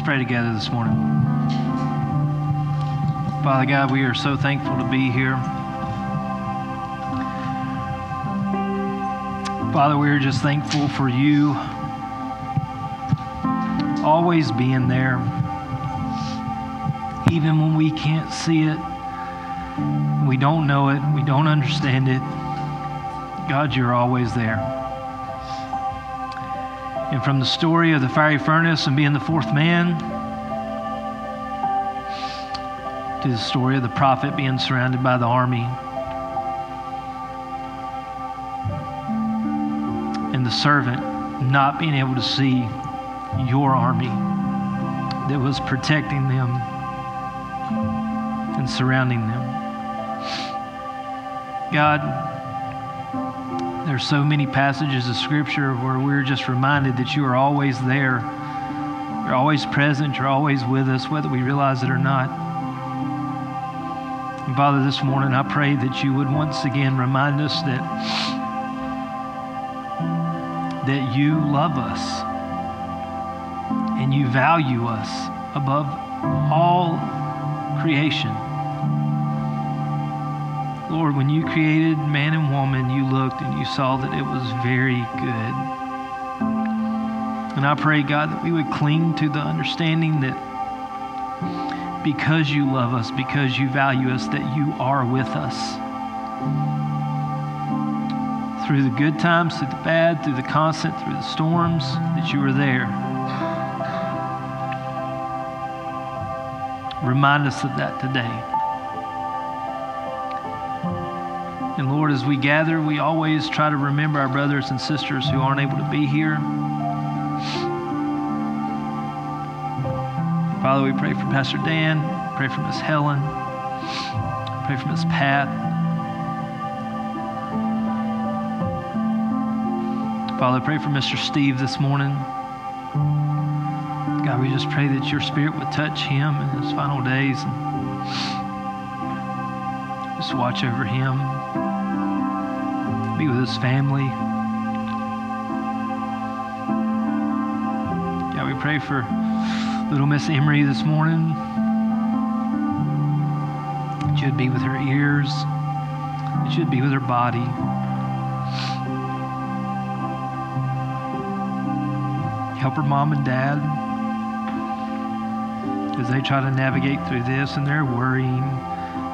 Let's pray together this morning. Father God, we are so thankful to be here. Father, we are just thankful for you always being there, even when we can't see it, we don't know it, we don't understand it. God, you're always there. And from the story of the fiery furnace and being the fourth man to the story of the prophet being surrounded by the army and the servant not being able to see your army that was protecting them and surrounding them. God, there's so many passages of Scripture where we're just reminded that you are always there. You're always present. You're always with us, whether we realize it or not. And Father, this morning I pray that you would once again remind us that, that you love us and you value us above all creation. You created man and woman, you looked and you saw that it was very good. And I pray, God, that we would cling to the understanding that because you love us, because you value us, that you are with us. Through the good times, through the bad, through the constant, through the storms, that you are there. Remind us of that today. Lord, as we gather, we always try to remember our brothers and sisters who aren't able to be here. Father, we pray for Pastor Dan, pray for Miss Helen, pray for Miss Pat. Father, pray for Mr. Steve this morning. God, we just pray that your spirit would touch him in his final days and just watch over him, his family. God, we pray for little Miss Emery this morning. That you'd be with her ears, that you'd be with her body. Help her mom and dad as they try to navigate through this and they're worrying.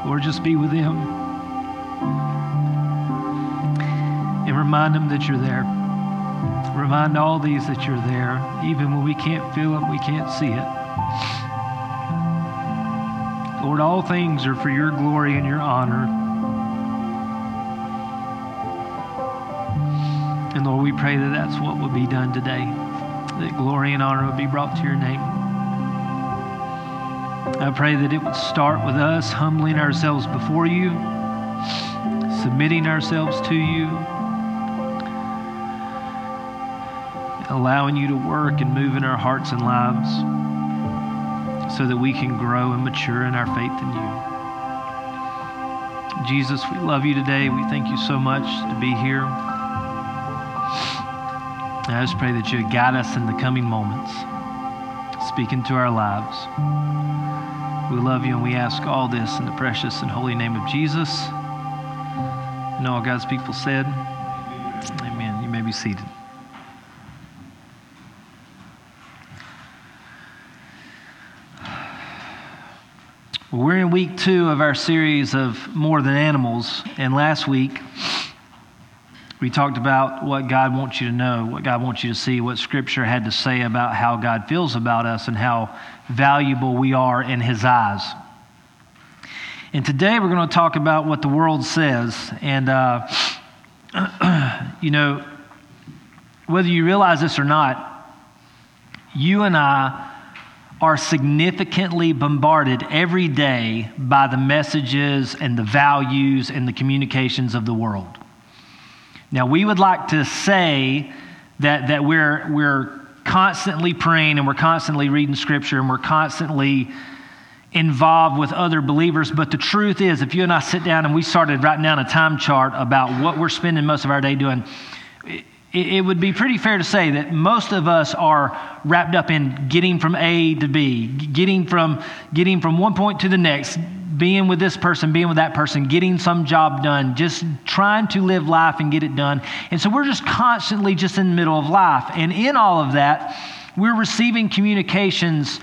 Lord, just be with them. Remind them that you're there. Remind all these that you're there, even when we can't feel it, we can't see it. Lord, all things are for your glory and your honor. And Lord, we pray that that's what will be done today, that glory and honor would be brought to your name. I pray that it would start with us humbling ourselves before you, submitting ourselves to you, allowing you to work and move in our hearts and lives so that we can grow and mature in our faith in you. Jesus, we love you today. We thank you so much to be here. I just pray that you guide us in the coming moments, speak into our lives. We love you and we ask all this in the precious and holy name of Jesus. And all God's people said, Amen. You may be seated. We're in week two of our series of More Than Animals. And last week, we talked about what God wants you to know, what God wants you to see, what Scripture had to say about how God feels about us and how valuable we are in His eyes. And today we're going to talk about what the world says. And, uh, you know, whether you realize this or not, you and I are significantly bombarded every day by the messages and the values and the communications of the world. Now, we would like to say that, that we're, we're constantly praying and we're constantly reading scripture and we're constantly involved with other believers. But the truth is, if you and I sit down and we started writing down a time chart about what we're spending most of our day doing, it, would be pretty fair to say that most of us are wrapped up in getting from A to B, getting from, getting from one point to the next, being with this person, being with that person, getting some job done, just trying to live life and get it done. And so we're just constantly just in the middle of life. And in all of that, we're receiving communications,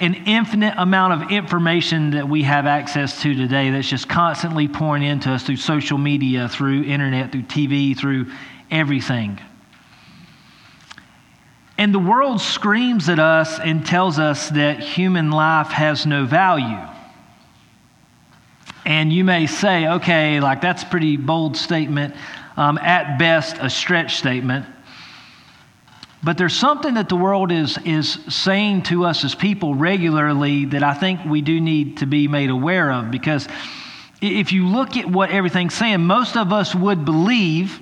an infinite amount of information that we have access to today that's just constantly pouring into us through social media, through internet, through TV, through everything. And the world screams at us and tells us that human life has no value. And you may say, okay, like that's a pretty bold statement, um, at best, a stretch statement. But there's something that the world is, is saying to us as people regularly that I think we do need to be made aware of. Because if you look at what everything's saying, most of us would believe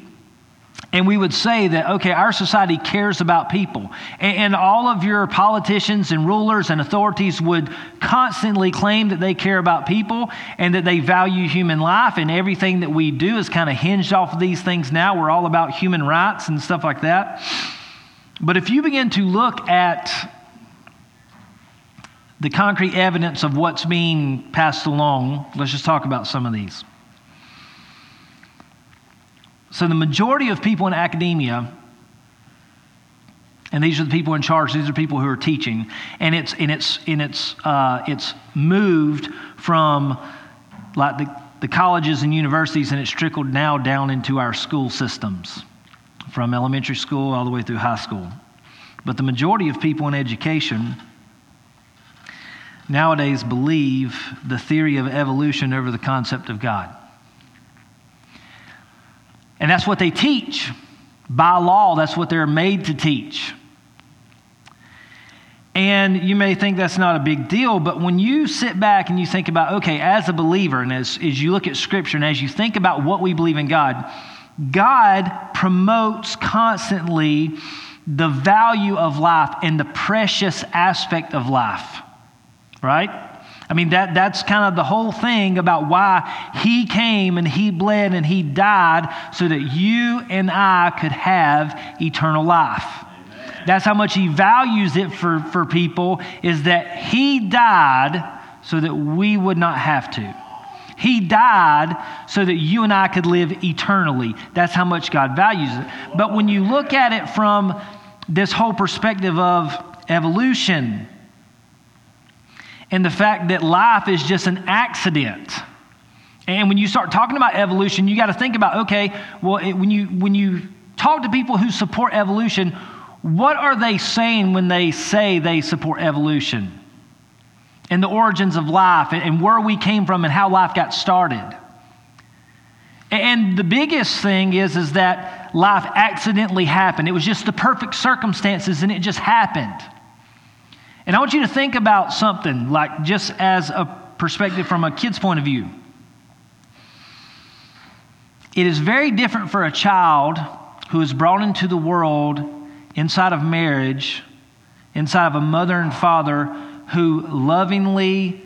and we would say that, okay, our society cares about people. And, and, all of your politicians and rulers and authorities would constantly claim that they care about people and that they value human life. And everything that we do is kind of hinged off of these things now. We're all about human rights and stuff like that. But if you begin to look at the concrete evidence of what's being passed along, let's just talk about some of these. So, the majority of people in academia, and these are the people in charge, these are people who are teaching, and it's, and it's, and it's, uh, it's moved from like the, the colleges and universities, and it's trickled now down into our school systems from elementary school all the way through high school. But the majority of people in education nowadays believe the theory of evolution over the concept of God. And that's what they teach. By law, that's what they're made to teach. And you may think that's not a big deal, but when you sit back and you think about, okay, as a believer, and as, as you look at Scripture, and as you think about what we believe in God, God promotes constantly the value of life and the precious aspect of life, right? I mean, that, that's kind of the whole thing about why he came and he bled and he died so that you and I could have eternal life. That's how much he values it for, for people, is that he died so that we would not have to. He died so that you and I could live eternally. That's how much God values it. But when you look at it from this whole perspective of evolution, and the fact that life is just an accident. And when you start talking about evolution, you got to think about okay, well, it, when, you, when you talk to people who support evolution, what are they saying when they say they support evolution? And the origins of life and where we came from and how life got started. And the biggest thing is, is that life accidentally happened. It was just the perfect circumstances and it just happened. And I want you to think about something, like just as a perspective from a kid's point of view. It is very different for a child who is brought into the world inside of marriage, inside of a mother and father who lovingly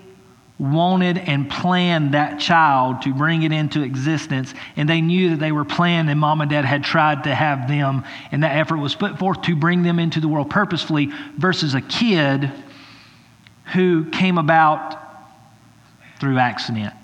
wanted and planned that child to bring it into existence. And they knew that they were planned, and mom and dad had tried to have them, and that effort was put forth to bring them into the world purposefully, versus a kid who came about through accident.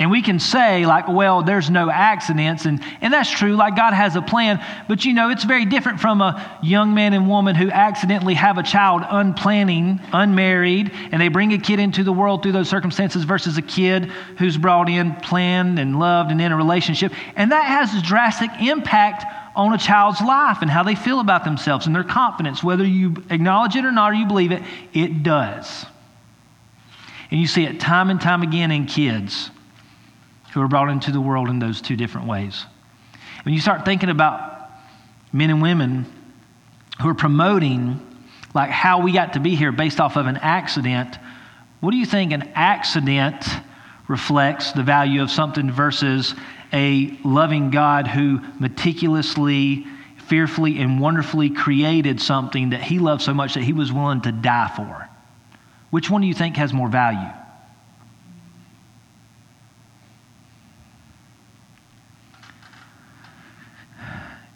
And we can say, like, well, there's no accidents, and, and that's true, like God has a plan, but you know, it's very different from a young man and woman who accidentally have a child unplanning, unmarried, and they bring a kid into the world through those circumstances versus a kid who's brought in, planned, and loved, and in a relationship. And that has a drastic impact on a child's life and how they feel about themselves and their confidence. Whether you acknowledge it or not, or you believe it, it does. And you see it time and time again in kids who are brought into the world in those two different ways. When you start thinking about men and women who are promoting like how we got to be here based off of an accident, what do you think an accident reflects the value of something versus a loving God who meticulously, fearfully, and wonderfully created something that he loved so much that he was willing to die for? Which one do you think has more value?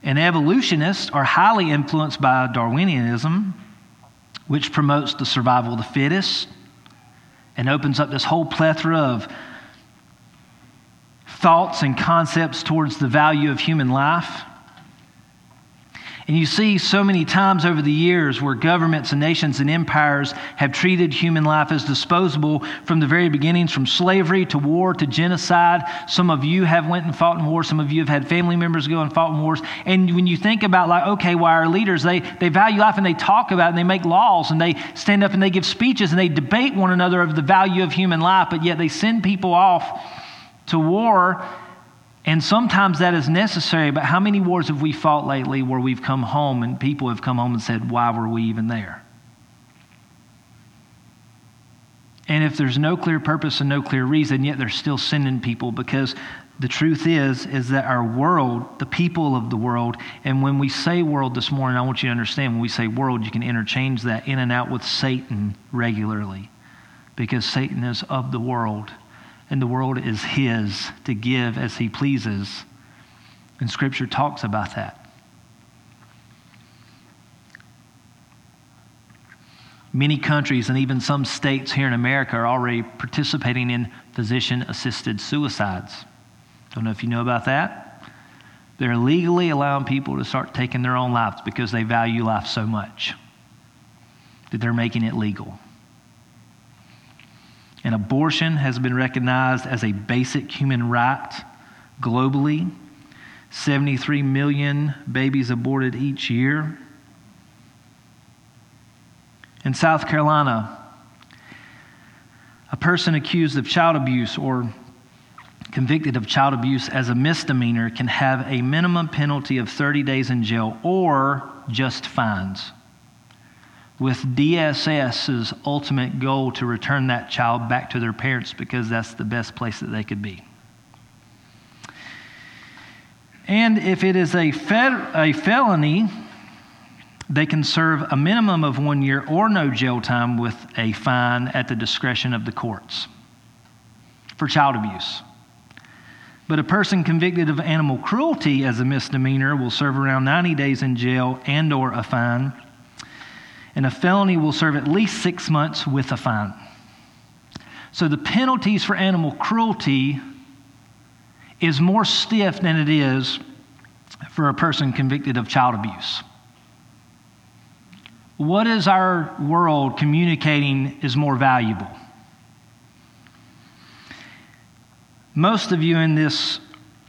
And evolutionists are highly influenced by Darwinianism, which promotes the survival of the fittest and opens up this whole plethora of thoughts and concepts towards the value of human life. And you see so many times over the years where governments and nations and empires have treated human life as disposable from the very beginnings, from slavery to war to genocide. Some of you have went and fought in war. Some of you have had family members go and fought in wars. And when you think about like, okay, why our leaders, they, they value life and they talk about it and they make laws and they stand up and they give speeches and they debate one another over the value of human life, but yet they send people off to war and sometimes that is necessary, but how many wars have we fought lately where we've come home and people have come home and said, Why were we even there? And if there's no clear purpose and no clear reason, yet they're still sending people because the truth is is that our world, the people of the world, and when we say world this morning, I want you to understand when we say world, you can interchange that in and out with Satan regularly because Satan is of the world and the world is His to give as He pleases. And Scripture talks about that. Many countries and even some states here in America are already participating in physician assisted suicides. Don't know if you know about that. They're legally allowing people to start taking their own lives because they value life so much that they're making it legal. And abortion has been recognized as a basic human right globally. 73 million babies aborted each year. In South Carolina, a person accused of child abuse or convicted of child abuse as a misdemeanor can have a minimum penalty of 30 days in jail or just fines with DSS's ultimate goal to return that child back to their parents because that's the best place that they could be. And if it is a, a felony, they can serve a minimum of one year or no jail time with a fine at the discretion of the courts for child abuse. But a person convicted of animal cruelty as a misdemeanor will serve around 90 days in jail and or a fine and a felony will serve at least six months with a fine. So the penalties for animal cruelty is more stiff than it is for a person convicted of child abuse. What is our world communicating is more valuable? Most of you in this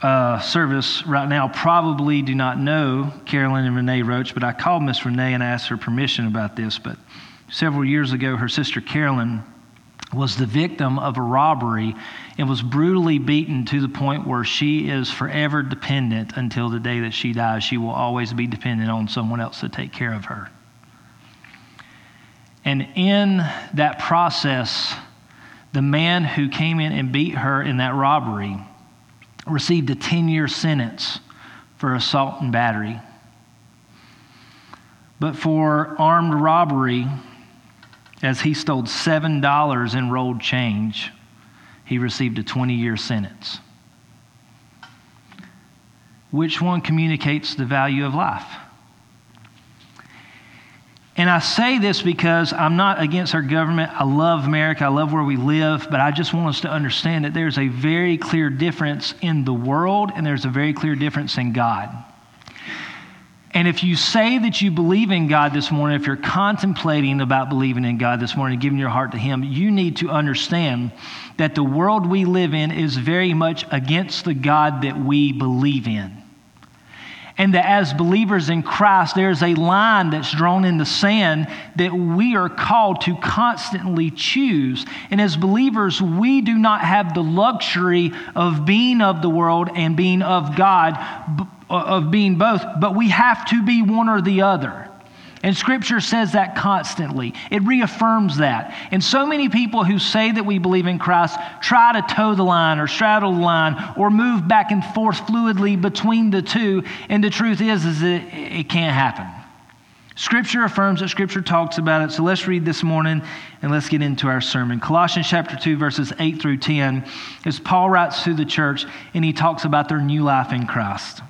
uh, service right now probably do not know Carolyn and Renee Roach, but I called Miss Renee and asked her permission about this. But several years ago, her sister Carolyn was the victim of a robbery and was brutally beaten to the point where she is forever dependent until the day that she dies. She will always be dependent on someone else to take care of her. And in that process, the man who came in and beat her in that robbery received a 10 year sentence for assault and battery. But for armed robbery, as he stole $7 in rolled change, he received a 20 year sentence. Which one communicates the value of life? And I say this because I'm not against our government. I love America. I love where we live. But I just want us to understand that there's a very clear difference in the world and there's a very clear difference in God. And if you say that you believe in God this morning, if you're contemplating about believing in God this morning, giving your heart to Him, you need to understand that the world we live in is very much against the God that we believe in and that as believers in Christ, there's a line that's drawn in the sand that we are called to constantly choose. And as believers, we do not have the luxury of being of the world and being of God, uh, of being both, but we have to be one or the other. And Scripture says that constantly. It reaffirms that. And so many people who say that we believe in Christ try to toe the line or straddle the line or move back and forth fluidly between the two. And the truth is, is that it can't happen. Scripture affirms it, Scripture talks about it. So let's read this morning and let's get into our sermon. Colossians chapter 2, verses 8 through 10, as Paul writes to the church and he talks about their new life in Christ.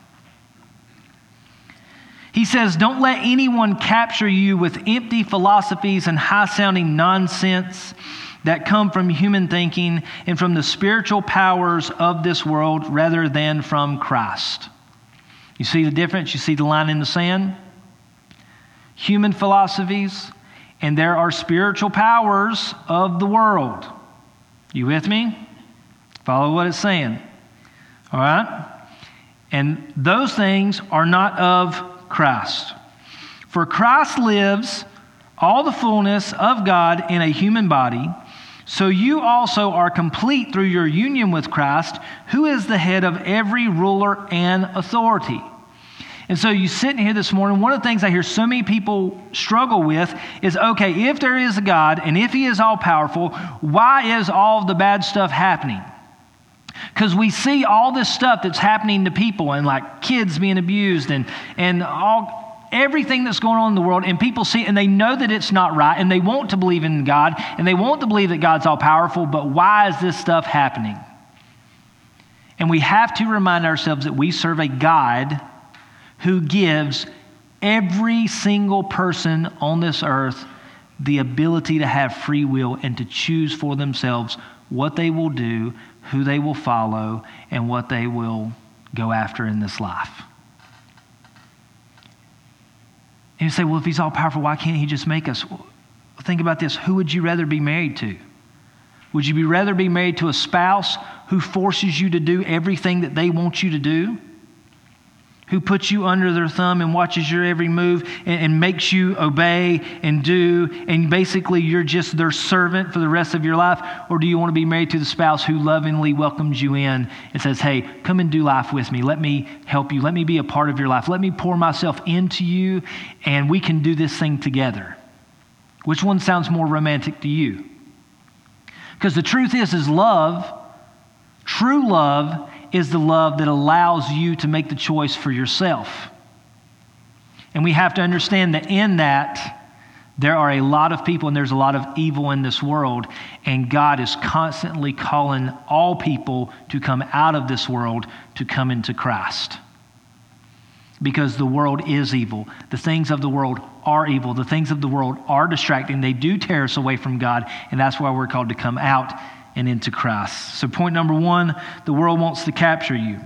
He says, Don't let anyone capture you with empty philosophies and high sounding nonsense that come from human thinking and from the spiritual powers of this world rather than from Christ. You see the difference? You see the line in the sand? Human philosophies, and there are spiritual powers of the world. You with me? Follow what it's saying. All right? And those things are not of Christ. For Christ lives all the fullness of God in a human body so you also are complete through your union with Christ, who is the head of every ruler and authority. And so you sitting here this morning, one of the things I hear so many people struggle with is okay, if there is a God and if He is all powerful, why is all the bad stuff happening? Because we see all this stuff that's happening to people and like kids being abused and, and all, everything that's going on in the world, and people see it and they know that it's not right, and they want to believe in God, and they want to believe that God's all powerful, but why is this stuff happening? And we have to remind ourselves that we serve a God who gives every single person on this earth the ability to have free will and to choose for themselves what they will do, who they will follow, and what they will go after in this life. And you say, well, if he's all powerful, why can't he just make us? Well, think about this. Who would you rather be married to? Would you be rather be married to a spouse who forces you to do everything that they want you to do? Who puts you under their thumb and watches your every move and, and, makes you obey and do, and basically you're just their servant for the rest of your life? Or do you want to be married to the spouse who lovingly welcomes you in and says, Hey, come and do life with me. Let me help you. Let me be a part of your life. Let me pour myself into you, and we can do this thing together. Which one sounds more romantic to you? Because the truth is, is love, true love, is the love that allows you to make the choice for yourself. And we have to understand that in that, there are a lot of people and there's a lot of evil in this world, and God is constantly calling all people to come out of this world to come into Christ. Because the world is evil. The things of the world are evil. The things of the world are distracting. They do tear us away from God, and that's why we're called to come out and into Christ. So, point number one the world wants to capture you.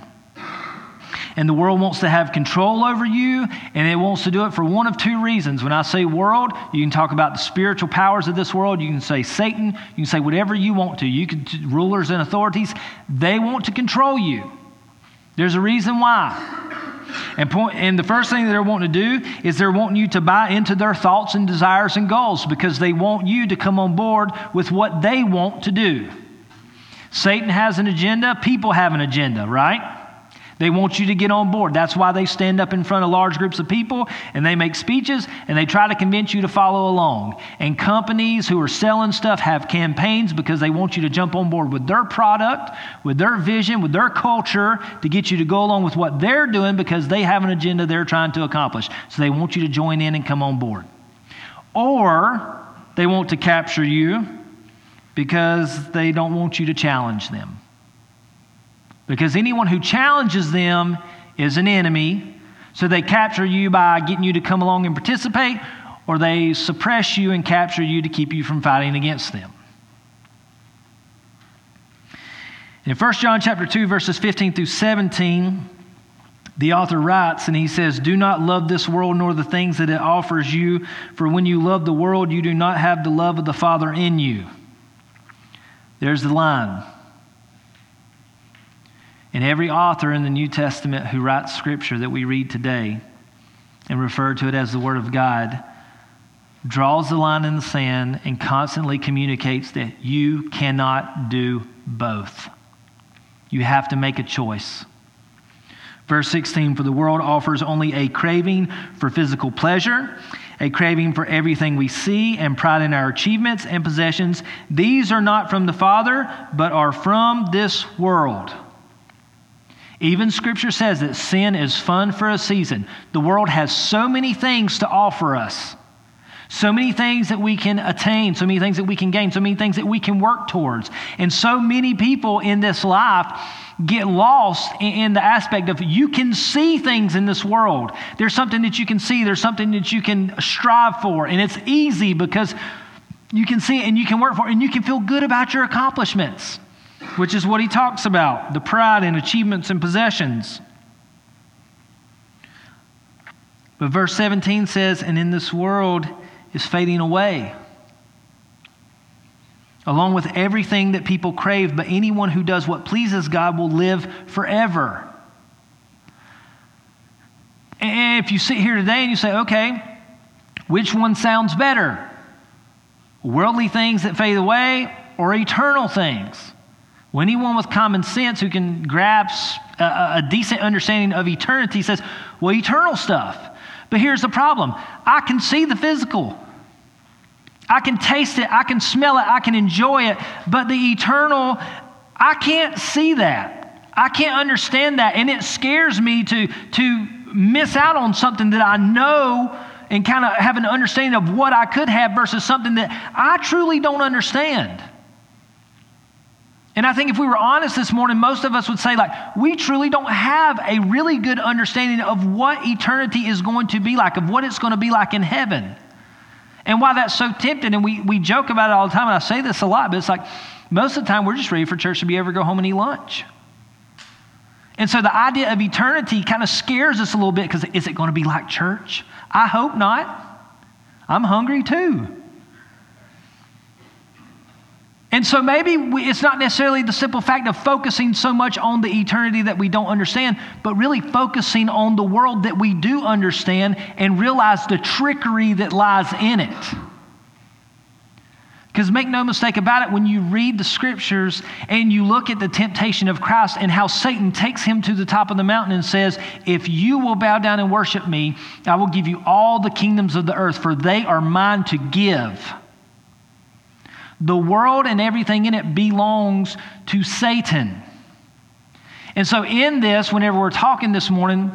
And the world wants to have control over you, and it wants to do it for one of two reasons. When I say world, you can talk about the spiritual powers of this world. You can say Satan. You can say whatever you want to. You can rulers and authorities. They want to control you. There's a reason why. And, point, and the first thing they're wanting to do is they're wanting you to buy into their thoughts and desires and goals because they want you to come on board with what they want to do. Satan has an agenda, people have an agenda, right? They want you to get on board. That's why they stand up in front of large groups of people and they make speeches and they try to convince you to follow along. And companies who are selling stuff have campaigns because they want you to jump on board with their product, with their vision, with their culture to get you to go along with what they're doing because they have an agenda they're trying to accomplish. So they want you to join in and come on board. Or they want to capture you because they don't want you to challenge them. Because anyone who challenges them is an enemy. So they capture you by getting you to come along and participate, or they suppress you and capture you to keep you from fighting against them. In 1 John chapter 2 verses 15 through 17, the author writes and he says, "Do not love this world nor the things that it offers you, for when you love the world, you do not have the love of the Father in you." There's the line. And every author in the New Testament who writes scripture that we read today and refer to it as the Word of God draws the line in the sand and constantly communicates that you cannot do both. You have to make a choice. Verse 16 For the world offers only a craving for physical pleasure, a craving for everything we see, and pride in our achievements and possessions. These are not from the Father, but are from this world. Even scripture says that sin is fun for a season. The world has so many things to offer us, So many things that we can attain, so many things that we can gain, so many things that we can work towards. And so many people in this life get lost in the aspect of you can see things in this world. There's something that you can see, there's something that you can strive for. And it's easy because you can see it and you can work for it and you can feel good about your accomplishments, which is what he talks about the pride and achievements and possessions. But verse 17 says, And in this world is fading away, along with everything that people crave, but anyone who does what pleases God will live forever. And if you sit here today and you say, okay, which one sounds better? Worldly things that fade away or eternal things? Anyone with common sense who can grasp a, a decent understanding of eternity says, well, eternal stuff. But here's the problem I can see the physical. I can taste it, I can smell it, I can enjoy it, but the eternal, I can't see that. I can't understand that. And it scares me to, to miss out on something that I know and kind of have an understanding of what I could have versus something that I truly don't understand. And I think if we were honest this morning, most of us would say, like, we truly don't have a really good understanding of what eternity is going to be like, of what it's going to be like in heaven. And why that's so tempting, and we, we joke about it all the time, and I say this a lot, but it's like most of the time we're just ready for church to be to go home and eat lunch. And so the idea of eternity kind of scares us a little bit because is it going to be like church? I hope not. I'm hungry too. And so maybe we, it's not necessarily the simple fact of focusing so much on the eternity that we don't understand, but really focusing on the world that we do understand and realize the trickery that lies in it. Because make no mistake about it, when you read the scriptures and you look at the temptation of Christ and how Satan takes him to the top of the mountain and says, If you will bow down and worship me, I will give you all the kingdoms of the earth, for they are mine to give. The world and everything in it belongs to Satan. And so, in this, whenever we're talking this morning,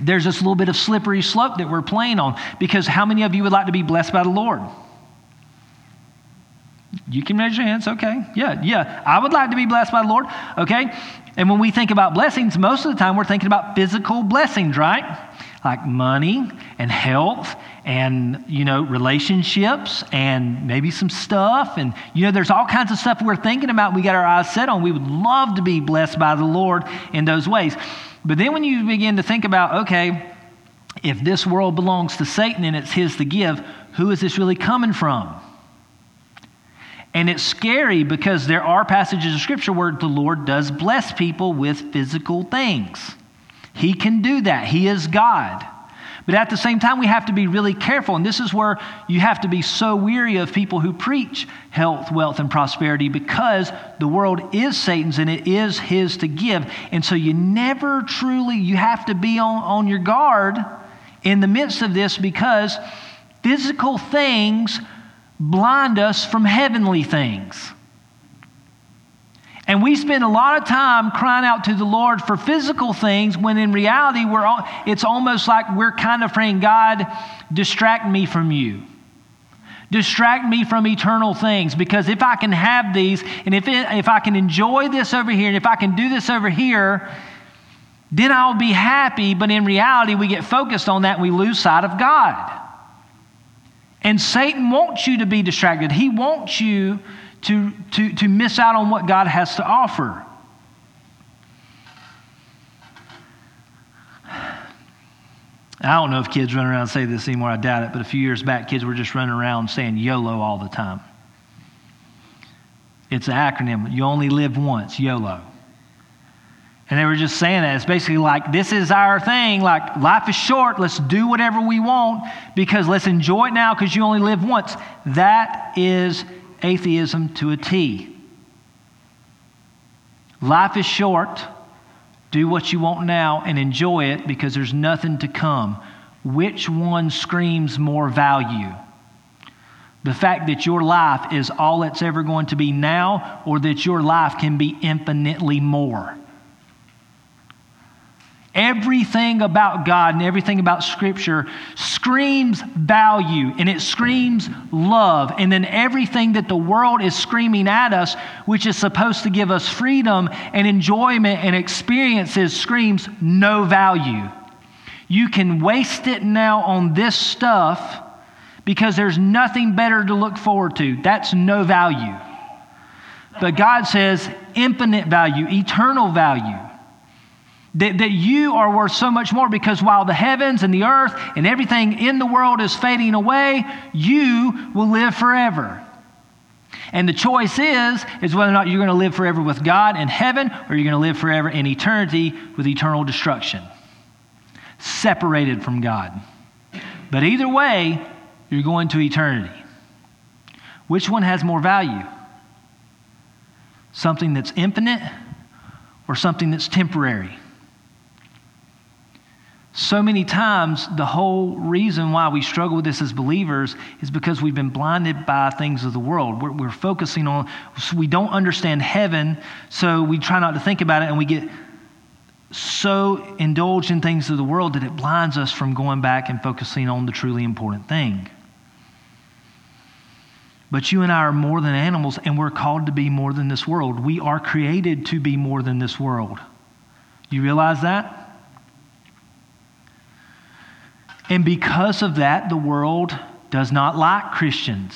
there's this little bit of slippery slope that we're playing on because how many of you would like to be blessed by the Lord? You can raise your hands, okay? Yeah, yeah. I would like to be blessed by the Lord, okay? And when we think about blessings, most of the time we're thinking about physical blessings, right? Like money and health and you know relationships and maybe some stuff. And you know there's all kinds of stuff we're thinking about we got our eyes set on. We would love to be blessed by the lord in those ways. But then when you begin to think about okay if this world belongs to satan and it's his to give who is this really coming from? And it's scary because there are passages of scripture where the lord does bless people with physical things he can do that he is god but at the same time, we have to be really careful. And this is where you have to be so weary of people who preach health, wealth, and prosperity because the world is Satan's and it is his to give. And so you never truly, you have to be on, on your guard in the midst of this because physical things blind us from heavenly things. And we spend a lot of time crying out to the Lord for physical things when in reality we're all, it's almost like we're kind of praying, God, distract me from you. Distract me from eternal things because if I can have these and if, it, if I can enjoy this over here and if I can do this over here, then I'll be happy. But in reality, we get focused on that and we lose sight of God. And Satan wants you to be distracted. He wants you to, to, to miss out on what God has to offer. I don't know if kids run around and say this anymore, I doubt it, but a few years back, kids were just running around saying YOLO all the time. It's an acronym. You only live once, YOLO. And they were just saying that. It's basically like, this is our thing. Like, life is short. Let's do whatever we want because let's enjoy it now because you only live once. That is atheism to a T. Life is short. Do what you want now and enjoy it because there's nothing to come. Which one screams more value? The fact that your life is all it's ever going to be now, or that your life can be infinitely more? Everything about God and everything about Scripture screams value and it screams love. And then everything that the world is screaming at us, which is supposed to give us freedom and enjoyment and experiences, screams no value. You can waste it now on this stuff because there's nothing better to look forward to. That's no value. But God says infinite value, eternal value. That, that you are worth so much more because while the heavens and the earth and everything in the world is fading away, you will live forever. And the choice is, is whether or not you're going to live forever with God in heaven or you're going to live forever in eternity with eternal destruction, separated from God. But either way, you're going to eternity. Which one has more value? Something that's infinite or something that's temporary? So many times, the whole reason why we struggle with this as believers is because we've been blinded by things of the world. We're, we're focusing on, we don't understand heaven, so we try not to think about it, and we get so indulged in things of the world that it blinds us from going back and focusing on the truly important thing. But you and I are more than animals, and we're called to be more than this world. We are created to be more than this world. You realize that? And because of that, the world does not like Christians.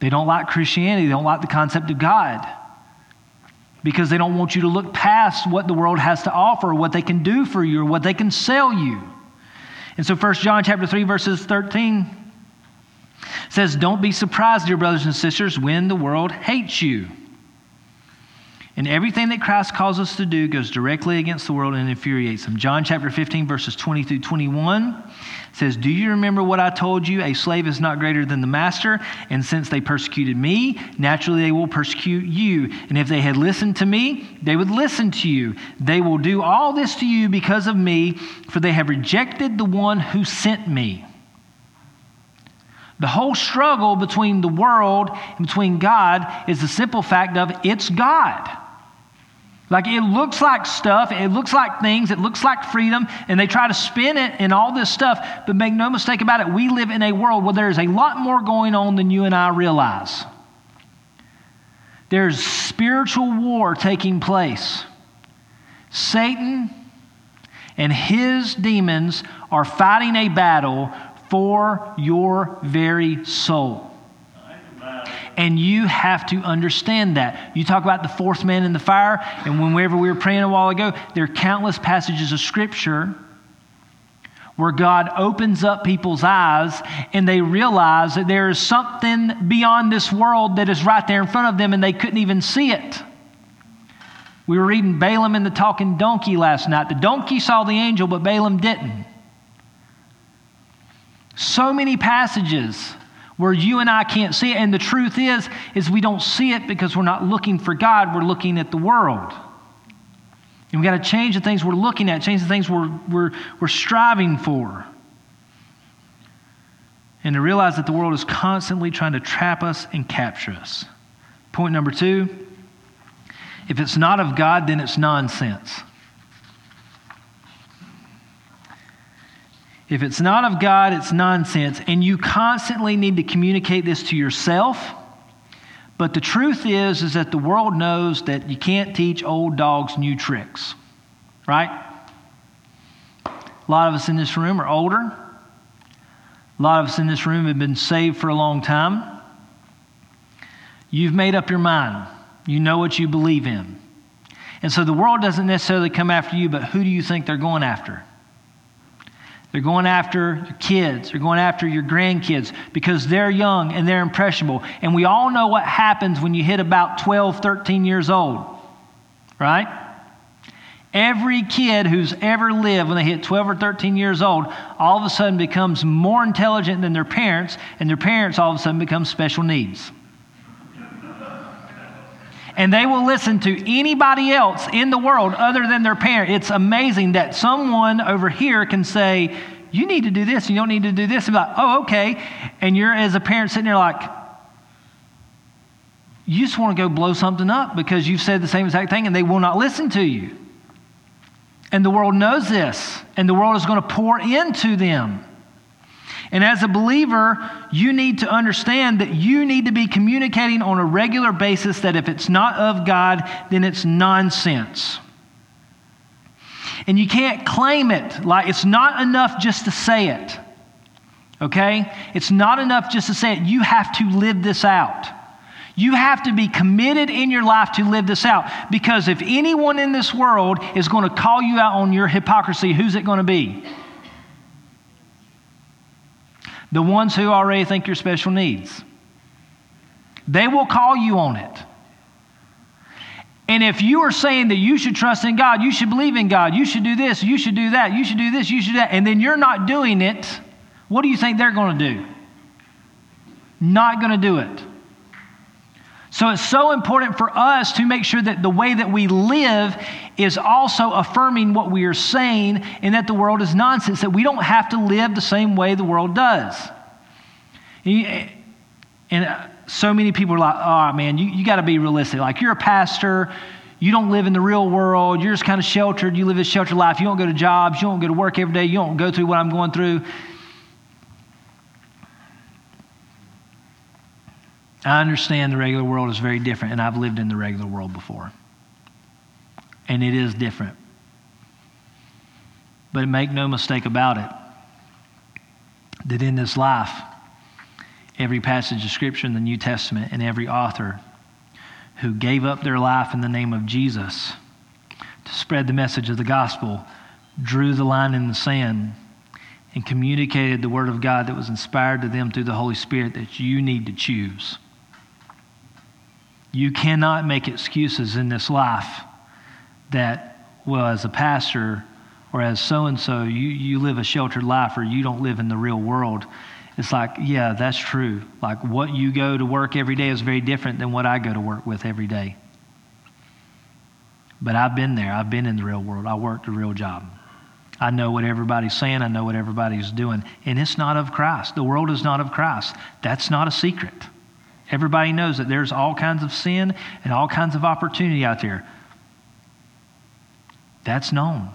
They don't like Christianity, they don't like the concept of God. Because they don't want you to look past what the world has to offer, what they can do for you, or what they can sell you. And so 1 John chapter 3, verses 13 says, Don't be surprised, dear brothers and sisters, when the world hates you. And everything that Christ calls us to do goes directly against the world and infuriates them. John chapter 15, verses 20 through 21 says, Do you remember what I told you? A slave is not greater than the master. And since they persecuted me, naturally they will persecute you. And if they had listened to me, they would listen to you. They will do all this to you because of me, for they have rejected the one who sent me. The whole struggle between the world and between God is the simple fact of it's God. Like it looks like stuff, it looks like things, it looks like freedom, and they try to spin it and all this stuff. But make no mistake about it, we live in a world where there's a lot more going on than you and I realize. There's spiritual war taking place. Satan and his demons are fighting a battle for your very soul. And you have to understand that. You talk about the fourth man in the fire, and whenever we were praying a while ago, there are countless passages of Scripture where God opens up people's eyes and they realize that there is something beyond this world that is right there in front of them and they couldn't even see it. We were reading Balaam and the talking donkey last night. The donkey saw the angel, but Balaam didn't. So many passages where you and I can't see it. And the truth is, is we don't see it because we're not looking for God, we're looking at the world. And we've got to change the things we're looking at, change the things we're, we're, we're striving for. And to realize that the world is constantly trying to trap us and capture us. Point number two if it's not of God, then it's nonsense. If it's not of God, it's nonsense. And you constantly need to communicate this to yourself. But the truth is, is that the world knows that you can't teach old dogs new tricks, right? A lot of us in this room are older. A lot of us in this room have been saved for a long time. You've made up your mind. You know what you believe in. And so the world doesn't necessarily come after you, but who do you think they're going after? They're going after your kids. They're going after your grandkids because they're young and they're impressionable. And we all know what happens when you hit about 12, 13 years old, right? Every kid who's ever lived when they hit 12 or 13 years old all of a sudden becomes more intelligent than their parents, and their parents all of a sudden become special needs. And they will listen to anybody else in the world other than their parent. It's amazing that someone over here can say, You need to do this, you don't need to do this. And like, oh, okay. And you're, as a parent, sitting there like, You just want to go blow something up because you've said the same exact thing and they will not listen to you. And the world knows this, and the world is going to pour into them. And as a believer, you need to understand that you need to be communicating on a regular basis that if it's not of God, then it's nonsense. And you can't claim it like it's not enough just to say it. Okay? It's not enough just to say it. You have to live this out. You have to be committed in your life to live this out. Because if anyone in this world is going to call you out on your hypocrisy, who's it going to be? The ones who already think you're special needs. They will call you on it. And if you are saying that you should trust in God, you should believe in God, you should do this, you should do that, you should do this, you should do that, and then you're not doing it, what do you think they're going to do? Not going to do it. So it's so important for us to make sure that the way that we live is also affirming what we are saying and that the world is nonsense, that we don't have to live the same way the world does. And uh, so many people are like, oh man, you, you got to be realistic. Like you're a pastor, you don't live in the real world, you're just kind of sheltered, you live a sheltered life, you don't go to jobs, you don't go to work every day, you don't go through what I'm going through. I understand the regular world is very different, and I've lived in the regular world before. And it is different. But make no mistake about it that in this life, every passage of Scripture in the New Testament and every author who gave up their life in the name of Jesus to spread the message of the gospel drew the line in the sand and communicated the Word of God that was inspired to them through the Holy Spirit that you need to choose. You cannot make excuses in this life that, well, as a pastor or as so and so, you live a sheltered life or you don't live in the real world. It's like, yeah, that's true. Like what you go to work every day is very different than what I go to work with every day. But I've been there. I've been in the real world. I worked a real job. I know what everybody's saying. I know what everybody's doing. And it's not of Christ. The world is not of Christ. That's not a secret. Everybody knows that there's all kinds of sin and all kinds of opportunity out there. That's known.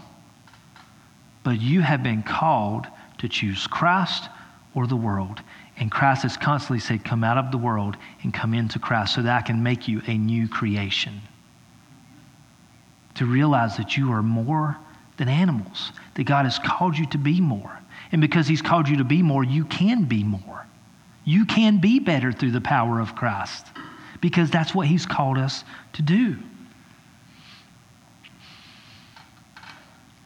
But you have been called to choose Christ or the world. And Christ has constantly said, Come out of the world and come into Christ so that I can make you a new creation. To realize that you are more than animals, that God has called you to be more. And because He's called you to be more, you can be more. You can be better through the power of Christ because that's what He's called us to do.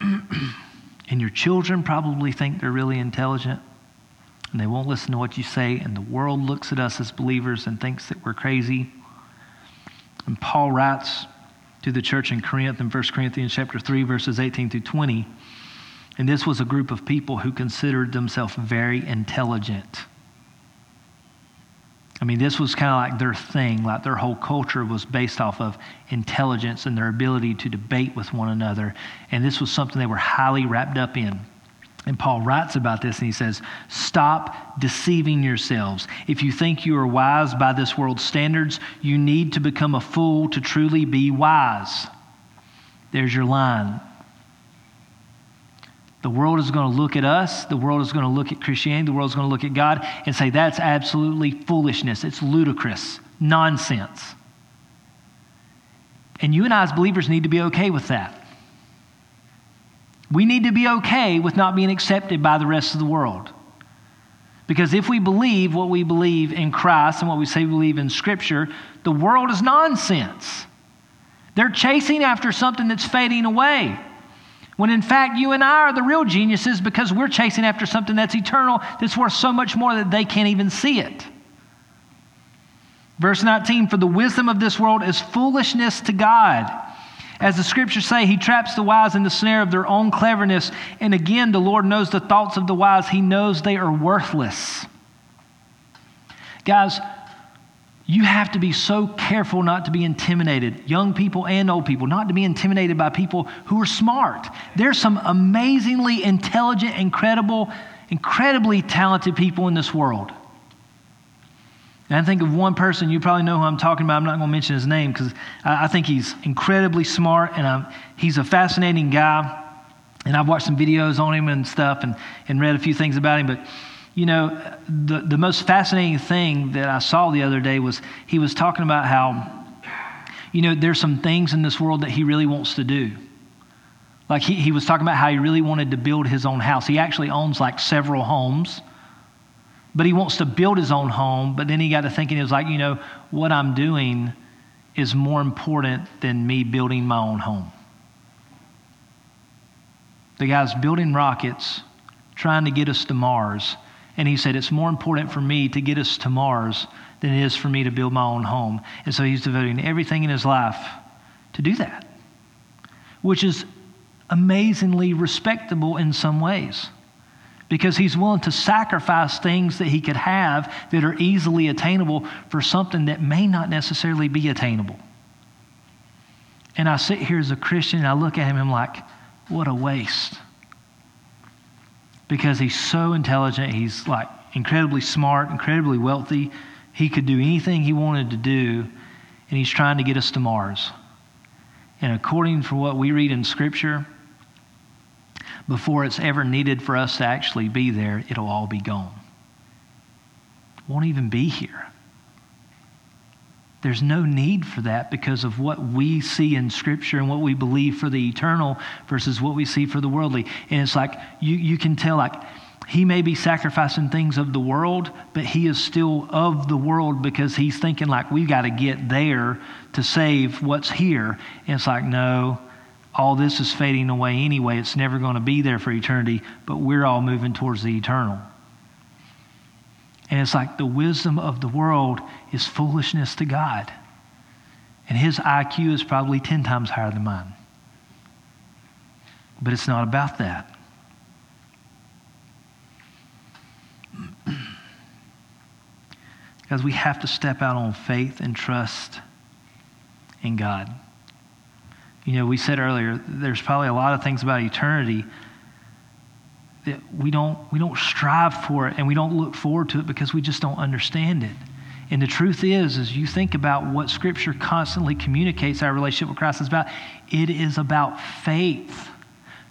and your children probably think they're really intelligent and they won't listen to what you say, and the world looks at us as believers and thinks that we're crazy. And Paul writes to the church in Corinth in 1 Corinthians chapter 3, verses 18 through 20. And this was a group of people who considered themselves very intelligent. I mean, this was kind of like their thing, like their whole culture was based off of intelligence and their ability to debate with one another. And this was something they were highly wrapped up in. And Paul writes about this and he says, Stop deceiving yourselves. If you think you are wise by this world's standards, you need to become a fool to truly be wise. There's your line. The world is going to look at us, the world is going to look at Christianity, the world is going to look at God and say, that's absolutely foolishness. It's ludicrous, nonsense. And you and I, as believers, need to be okay with that. We need to be okay with not being accepted by the rest of the world. Because if we believe what we believe in Christ and what we say we believe in Scripture, the world is nonsense. They're chasing after something that's fading away. When in fact, you and I are the real geniuses because we're chasing after something that's eternal, that's worth so much more that they can't even see it. Verse 19 For the wisdom of this world is foolishness to God. As the scriptures say, he traps the wise in the snare of their own cleverness. And again, the Lord knows the thoughts of the wise, he knows they are worthless. Guys, you have to be so careful not to be intimidated, young people and old people, not to be intimidated by people who are smart. There's some amazingly intelligent, incredible, incredibly talented people in this world. And I think of one person, you probably know who I'm talking about. I'm not going to mention his name because I, I, think he's incredibly smart and I'm, he's a fascinating guy. And I've watched some videos on him and stuff and, and read a few things about him. But, you know, the, the most fascinating thing that I saw the other day was he was talking about how, you know, there's some things in this world that he really wants to do. Like he, he was talking about how he really wanted to build his own house. He actually owns like several homes, but he wants to build his own home. But then he got to thinking, he was like, you know, what I'm doing is more important than me building my own home. The guy's building rockets, trying to get us to Mars. And he said, It's more important for me to get us to Mars than it is for me to build my own home. And so he's devoting everything in his life to do that, which is amazingly respectable in some ways because he's willing to sacrifice things that he could have that are easily attainable for something that may not necessarily be attainable. And I sit here as a Christian and I look at him and I'm like, what a waste. Because he's so intelligent, he's like incredibly smart, incredibly wealthy. He could do anything he wanted to do, and he's trying to get us to Mars. And according to what we read in Scripture, before it's ever needed for us to actually be there, it'll all be gone. Won't even be here. There's no need for that because of what we see in Scripture and what we believe for the eternal versus what we see for the worldly. And it's like you, you can tell, like, he may be sacrificing things of the world, but he is still of the world because he's thinking, like, we've got to get there to save what's here. And it's like, no, all this is fading away anyway. It's never going to be there for eternity, but we're all moving towards the eternal. And it's like the wisdom of the world is foolishness to God. And his IQ is probably 10 times higher than mine. But it's not about that. Because we have to step out on faith and trust in God. You know, we said earlier, there's probably a lot of things about eternity that we don't, we don't strive for it and we don't look forward to it because we just don't understand it. And the truth is, as you think about what Scripture constantly communicates our relationship with Christ is about, it is about faith.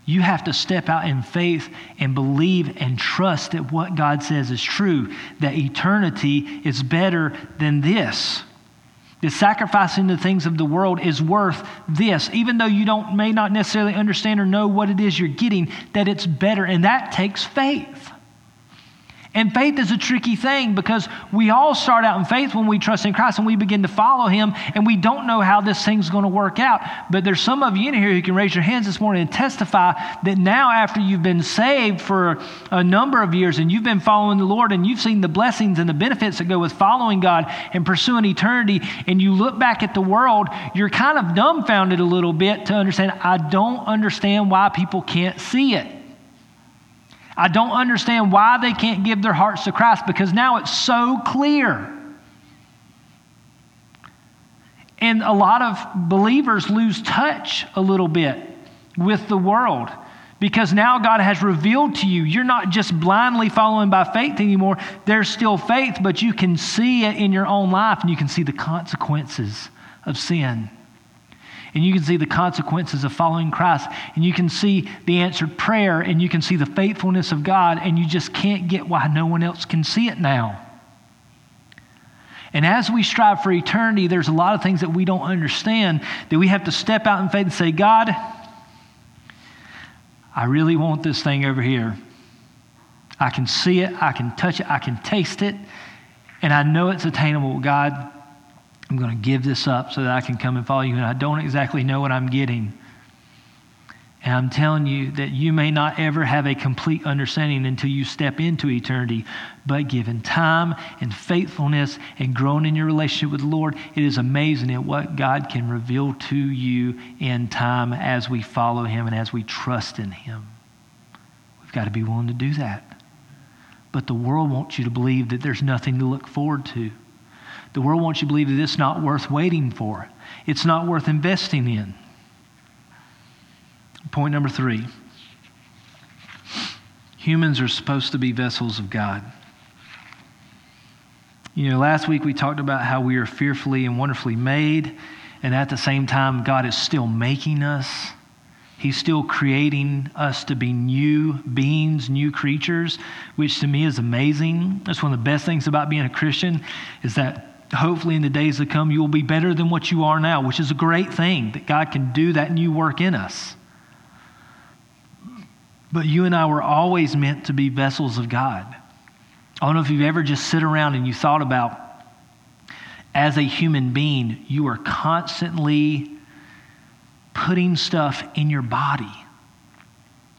You have to step out in faith and believe and trust that what God says is true, that eternity is better than this sacrificing the things of the world is worth this, even though you don't may not necessarily understand or know what it is you're getting, that it's better. And that takes faith. And faith is a tricky thing because we all start out in faith when we trust in Christ and we begin to follow Him and we don't know how this thing's going to work out. But there's some of you in here who can raise your hands this morning and testify that now, after you've been saved for a number of years and you've been following the Lord and you've seen the blessings and the benefits that go with following God and pursuing eternity, and you look back at the world, you're kind of dumbfounded a little bit to understand, I don't understand why people can't see it. I don't understand why they can't give their hearts to Christ because now it's so clear. And a lot of believers lose touch a little bit with the world because now God has revealed to you, you're not just blindly following by faith anymore. There's still faith, but you can see it in your own life and you can see the consequences of sin and you can see the consequences of following Christ, and you can see the answered prayer, and you can see the faithfulness of God, and you just can't get why no one else can see it now. And as we strive for eternity, there's a lot of things that we don't understand that we have to step out in faith and say, God, I really want this thing over here. I can see it, I can touch it, I can taste it, and I know it's attainable. God, I'm going to give this up so that I can come and follow you. And I don't exactly know what I'm getting. And I'm telling you that you may not ever have a complete understanding until you step into eternity. But given time and faithfulness and growing in your relationship with the Lord, it is amazing at what God can reveal to you in time as we follow Him and as we trust in Him. We've got to be willing to do that. But the world wants you to believe that there's nothing to look forward to. The world wants you to believe that it's not worth waiting for, it's not worth investing in. Point number three humans are supposed to be vessels of God. You know, last week we talked about how we are fearfully and wonderfully made, and at the same time, God is still making us. He's still creating us to be new beings, new creatures, which to me is amazing. That's one of the best things about being a Christian is that hopefully in the days to come you will be better than what you are now, which is a great thing that God can do that new work in us. But you and I were always meant to be vessels of God. I don't know if you've ever just sit around and you thought about as a human being, you are constantly putting stuff in your body.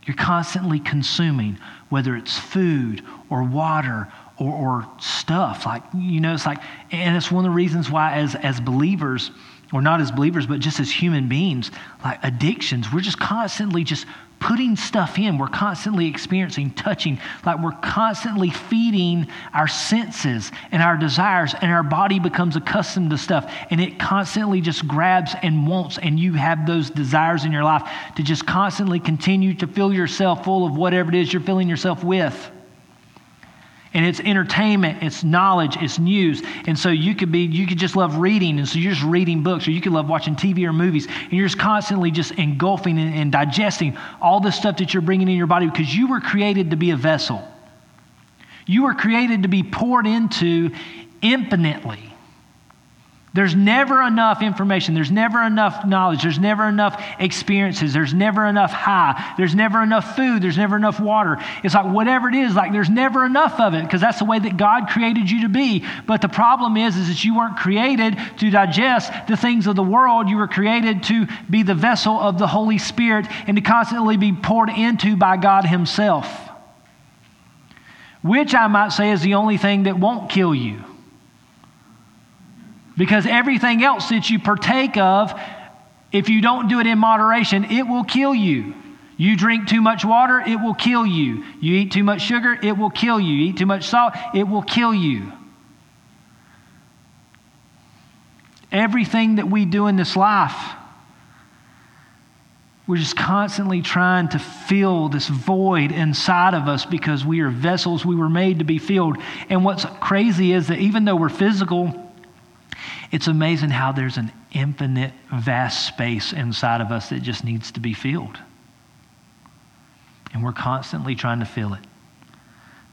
You're constantly consuming, whether it's food or water or, or stuff. Like, you know, it's like, and it's one of the reasons why, as, as believers, or not as believers, but just as human beings, like addictions, we're just constantly just putting stuff in. We're constantly experiencing, touching, like we're constantly feeding our senses and our desires, and our body becomes accustomed to stuff, and it constantly just grabs and wants, and you have those desires in your life to just constantly continue to fill yourself full of whatever it is you're filling yourself with and it's entertainment, it's knowledge, it's news. And so you could be, you could just love reading, and so you're just reading books, or you could love watching TV or movies, and you're just constantly just engulfing and, and digesting all the stuff that you're bringing in your body because you were created to be a vessel. You were created to be poured into infinitely. There's never enough information. There's never enough knowledge. There's never enough experiences. There's never enough high. There's never enough food. There's never enough water. It's like whatever it is, like there's never enough of it because that's the way that God created you to be. But the problem is, is that you weren't created to digest the things of the world. You were created to be the vessel of the Holy Spirit and to constantly be poured into by God Himself. Which I might say is the only thing that won't kill you. Because everything else that you partake of, if you don't do it in moderation, it will kill you. You drink too much water, it will kill you. You eat too much sugar, it will kill you. You eat too much salt, it will kill you. Everything that we do in this life, we're just constantly trying to fill this void inside of us because we are vessels. We were made to be filled. And what's crazy is that even though we're physical, it's amazing how there's an infinite, vast space inside of us that just needs to be filled. And we're constantly trying to fill it.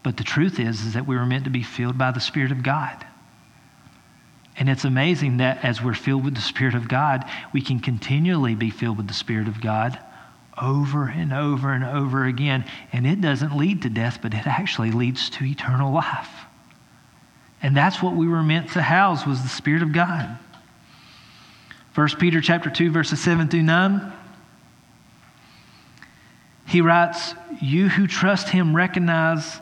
But the truth is, is that we were meant to be filled by the Spirit of God. And it's amazing that as we're filled with the Spirit of God, we can continually be filled with the Spirit of God over and over and over again. And it doesn't lead to death, but it actually leads to eternal life. And that's what we were meant to house was the Spirit of God. 1 Peter chapter 2, verses 7 through 9. He writes, You who trust him recognize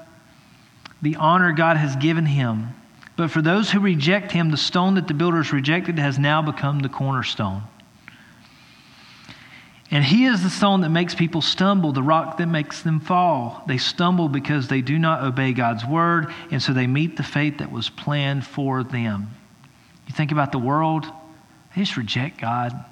the honor God has given him. But for those who reject him, the stone that the builders rejected has now become the cornerstone. And he is the stone that makes people stumble, the rock that makes them fall. They stumble because they do not obey God's word, and so they meet the fate that was planned for them. You think about the world, they just reject God.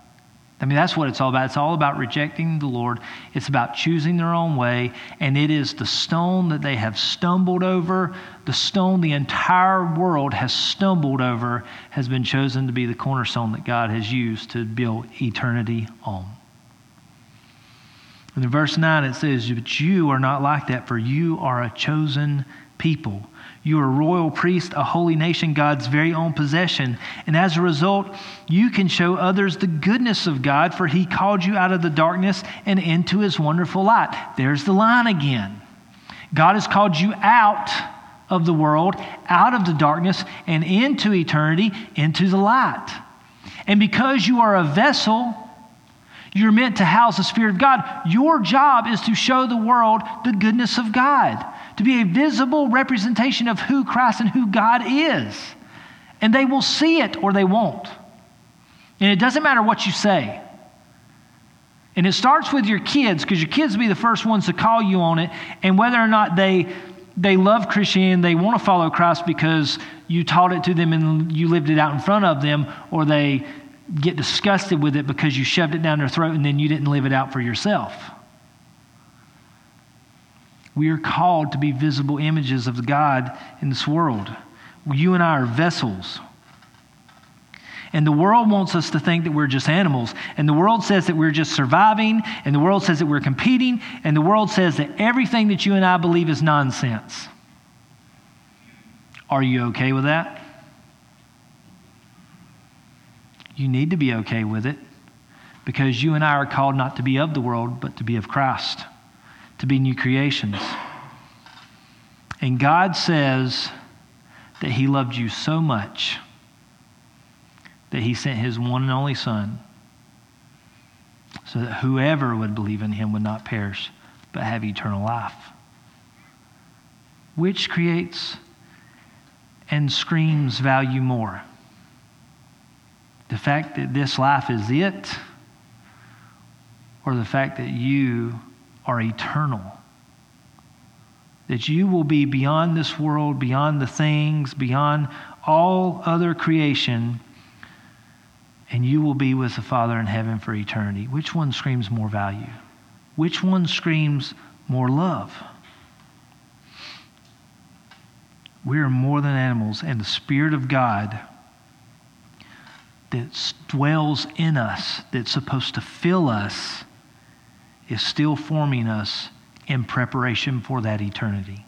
I mean, that's what it's all about. It's all about rejecting the Lord. It's about choosing their own way. And it is the stone that they have stumbled over, the stone the entire world has stumbled over, has been chosen to be the cornerstone that God has used to build eternity on. And in verse 9 it says, But you are not like that, for you are a chosen people. You are a royal priest, a holy nation, God's very own possession. And as a result, you can show others the goodness of God, for he called you out of the darkness and into his wonderful light. There's the line again. God has called you out of the world, out of the darkness, and into eternity, into the light. And because you are a vessel, you're meant to house the Spirit of God. Your job is to show the world the goodness of God, to be a visible representation of who Christ and who God is. And they will see it or they won't. And it doesn't matter what you say. And it starts with your kids because your kids will be the first ones to call you on it. And whether or not they, they love Christianity, they want to follow Christ because you taught it to them and you lived it out in front of them, or they get disgusted with it because you shoved it down their throat and then you didn't live it out for yourself. We are called to be visible images of God in this world. You and I are vessels. And the world wants us to think that we're just animals. And the world says that we're just surviving. And the world says that we're competing. And the world says that everything that you and I believe is nonsense. Are you okay with that? You need to be okay with it because you and I are called not to be of the world, but to be of Christ, to be new creations. And God says that He loved you so much that He sent His one and only Son so that whoever would believe in Him would not perish, but have eternal life. Which creates and screams value more? The fact that this life is it, or the fact that you are eternal? That you will be beyond this world, beyond the things, beyond all other creation, and you will be with the Father in heaven for eternity. Which one screams more value? Which one screams more love? We are more than animals, and the Spirit of God that dwells in us, that's supposed to fill us, is still forming us in preparation for that eternity.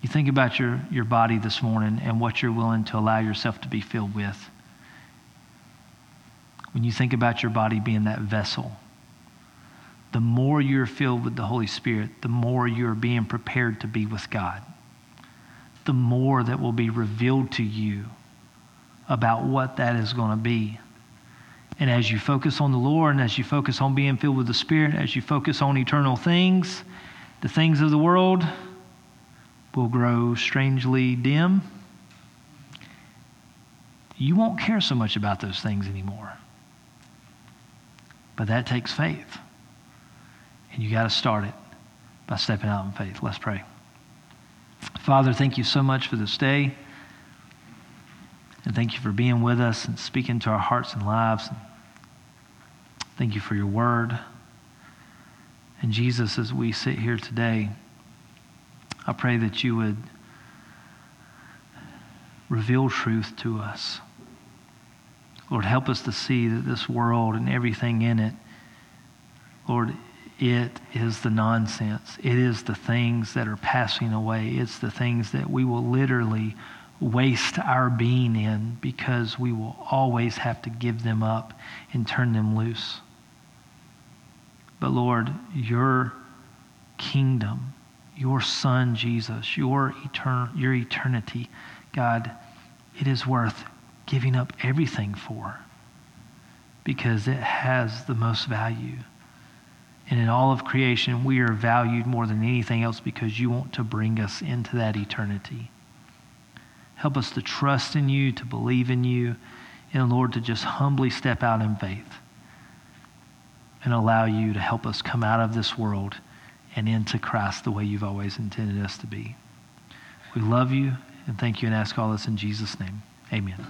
You think about your, your body this morning and what you're willing to allow yourself to be filled with. When you think about your body being that vessel, the more you're filled with the Holy Spirit, the more you're being prepared to be with God. The more that will be revealed to you about what that is going to be. And as you focus on the Lord and as you focus on being filled with the Spirit, as you focus on eternal things, the things of the world will grow strangely dim. You won't care so much about those things anymore. But that takes faith. And you got to start it by stepping out in faith. Let's pray. Father, thank you so much for this day. And thank you for being with us and speaking to our hearts and lives. Thank you for your word. And Jesus, as we sit here today, I pray that you would reveal truth to us. Lord, help us to see that this world and everything in it, Lord, it is the nonsense. It is the things that are passing away. It's the things that we will literally waste our being in because we will always have to give them up and turn them loose. But Lord, your kingdom, your son Jesus, your etern- your eternity, God, it is worth giving up everything for because it has the most value. And in all of creation, we are valued more than anything else because you want to bring us into that eternity. Help us to trust in you, to believe in you, and Lord, to just humbly step out in faith and allow you to help us come out of this world and into Christ the way you've always intended us to be. We love you and thank you and ask all this in Jesus' name. Amen.